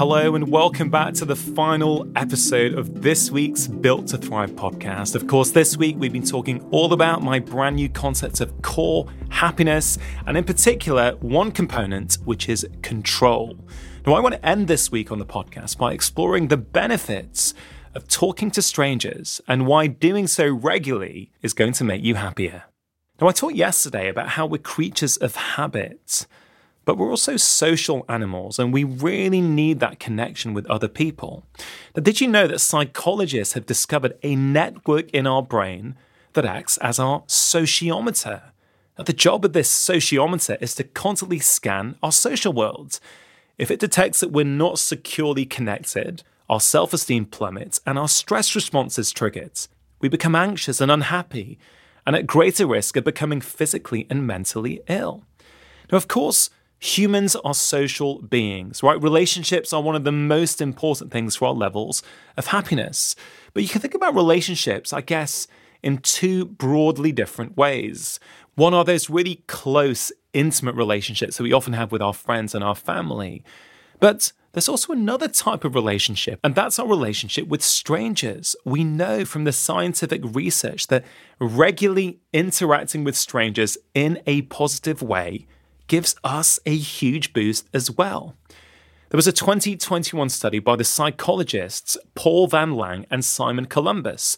Hello, and welcome back to the final episode of this week's Built to Thrive podcast. Of course, this week we've been talking all about my brand new concept of core happiness, and in particular, one component, which is control. Now, I want to end this week on the podcast by exploring the benefits of talking to strangers and why doing so regularly is going to make you happier. Now, I talked yesterday about how we're creatures of habit. But we're also social animals and we really need that connection with other people. Now, did you know that psychologists have discovered a network in our brain that acts as our sociometer? Now, the job of this sociometer is to constantly scan our social world. If it detects that we're not securely connected, our self esteem plummets and our stress response is triggered. We become anxious and unhappy, and at greater risk of becoming physically and mentally ill. Now, of course, Humans are social beings, right? Relationships are one of the most important things for our levels of happiness. But you can think about relationships, I guess, in two broadly different ways. One are those really close, intimate relationships that we often have with our friends and our family. But there's also another type of relationship, and that's our relationship with strangers. We know from the scientific research that regularly interacting with strangers in a positive way gives us a huge boost as well. There was a 2021 study by the psychologists Paul Van Lange and Simon Columbus,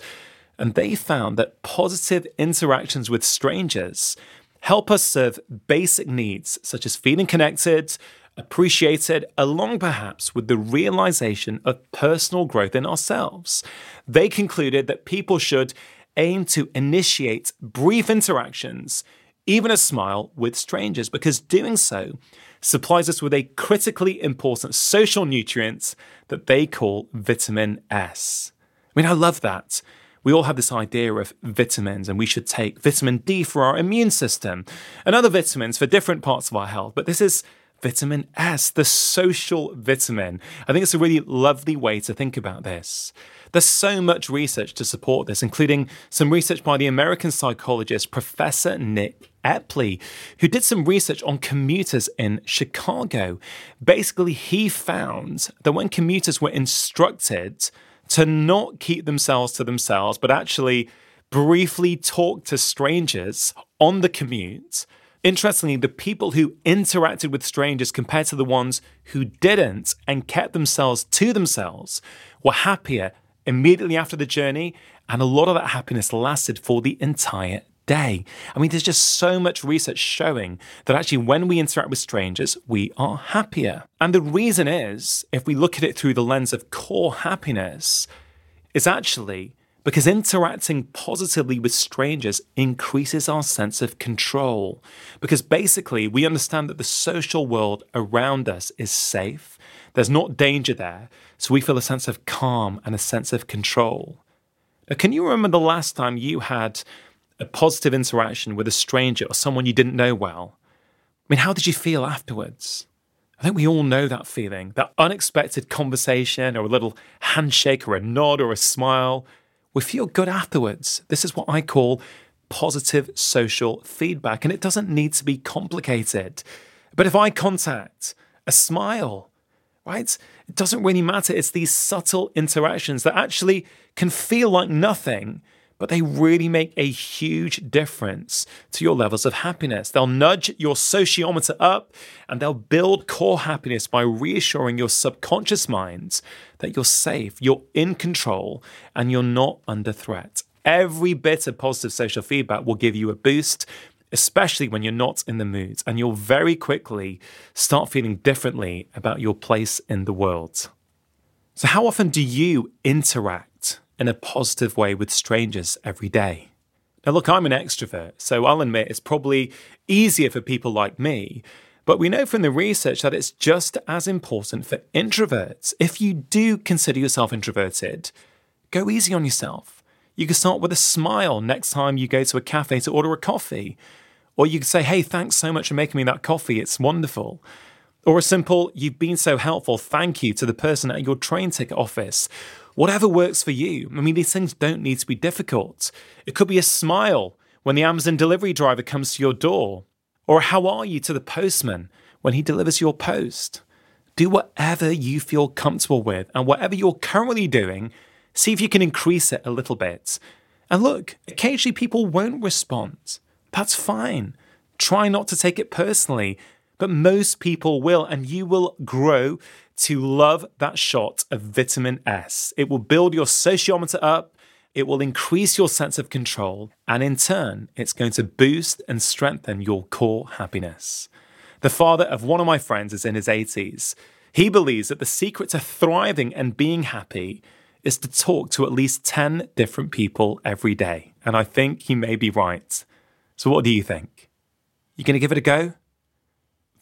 and they found that positive interactions with strangers help us serve basic needs such as feeling connected, appreciated, along perhaps with the realization of personal growth in ourselves. They concluded that people should aim to initiate brief interactions even a smile with strangers, because doing so supplies us with a critically important social nutrient that they call vitamin S. I mean, I love that. We all have this idea of vitamins, and we should take vitamin D for our immune system and other vitamins for different parts of our health. But this is vitamin S, the social vitamin. I think it's a really lovely way to think about this. There's so much research to support this, including some research by the American psychologist Professor Nick Epley, who did some research on commuters in Chicago. Basically, he found that when commuters were instructed to not keep themselves to themselves, but actually briefly talk to strangers on the commute, Interestingly, the people who interacted with strangers compared to the ones who didn't and kept themselves to themselves were happier immediately after the journey, and a lot of that happiness lasted for the entire day. I mean, there's just so much research showing that actually, when we interact with strangers, we are happier. And the reason is, if we look at it through the lens of core happiness, is actually because interacting positively with strangers increases our sense of control. Because basically, we understand that the social world around us is safe there's not danger there, so we feel a sense of calm and a sense of control. Now, can you remember the last time you had a positive interaction with a stranger or someone you didn't know well? I mean, how did you feel afterwards? I think we all know that feeling, that unexpected conversation or a little handshake or a nod or a smile. We feel good afterwards. This is what I call positive social feedback, and it doesn't need to be complicated. But if eye contact, a smile, right? It doesn't really matter. It's these subtle interactions that actually can feel like nothing, but they really make a huge difference to your levels of happiness. They'll nudge your sociometer up and they'll build core happiness by reassuring your subconscious minds that you're safe, you're in control, and you're not under threat. Every bit of positive social feedback will give you a boost, especially when you're not in the mood, and you'll very quickly start feeling differently about your place in the world. So, how often do you interact in a positive way with strangers every day? Now, look, I'm an extrovert, so I'll admit it's probably easier for people like me. But we know from the research that it's just as important for introverts. If you do consider yourself introverted, go easy on yourself. You can start with a smile next time you go to a cafe to order a coffee. Or you could say, hey, thanks so much for making me that coffee. It's wonderful. Or a simple, you've been so helpful. Thank you to the person at your train ticket office. Whatever works for you. I mean, these things don't need to be difficult. It could be a smile when the Amazon delivery driver comes to your door. Or how are you to the postman when he delivers your post. Do whatever you feel comfortable with, and whatever you're currently doing, see if you can increase it a little bit. And look, occasionally people won't respond. That's fine. Try not to take it personally, but most people will, and you will grow to love that shot of vitamin S. It will build your sociometer up, it will increase your sense of control, and in turn, it's going to boost and strengthen your core happiness. The father of one of my friends is in his 80s. He believes that the secret to thriving and being happy is to talk to at least 10 different people every day. And I think he may be right. So, what do you think? You going to give it a go?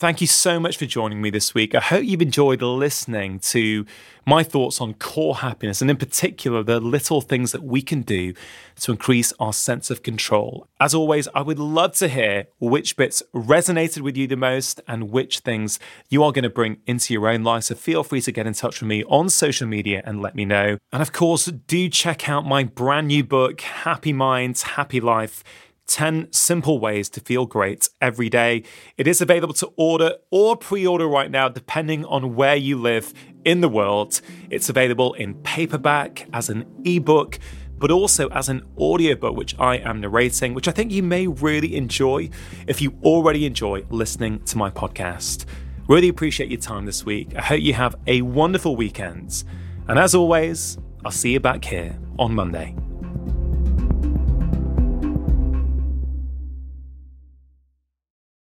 Thank you so much for joining me this week. I hope you've enjoyed listening to my thoughts on core happiness and, in particular, the little things that we can do to increase our sense of control. As always, I would love to hear which bits resonated with you the most and which things you are going to bring into your own life. So feel free to get in touch with me on social media and let me know. And of course, do check out my brand new book, Happy Minds, Happy Life 10 simple ways to feel great every day. It is available to order or pre order right now, depending on where you live in the world. It's available in paperback, as an ebook, but also as an audiobook, which I am narrating, which I think you may really enjoy if you already enjoy listening to my podcast. Really appreciate your time this week. I hope you have a wonderful weekend. And as always, I'll see you back here on Monday.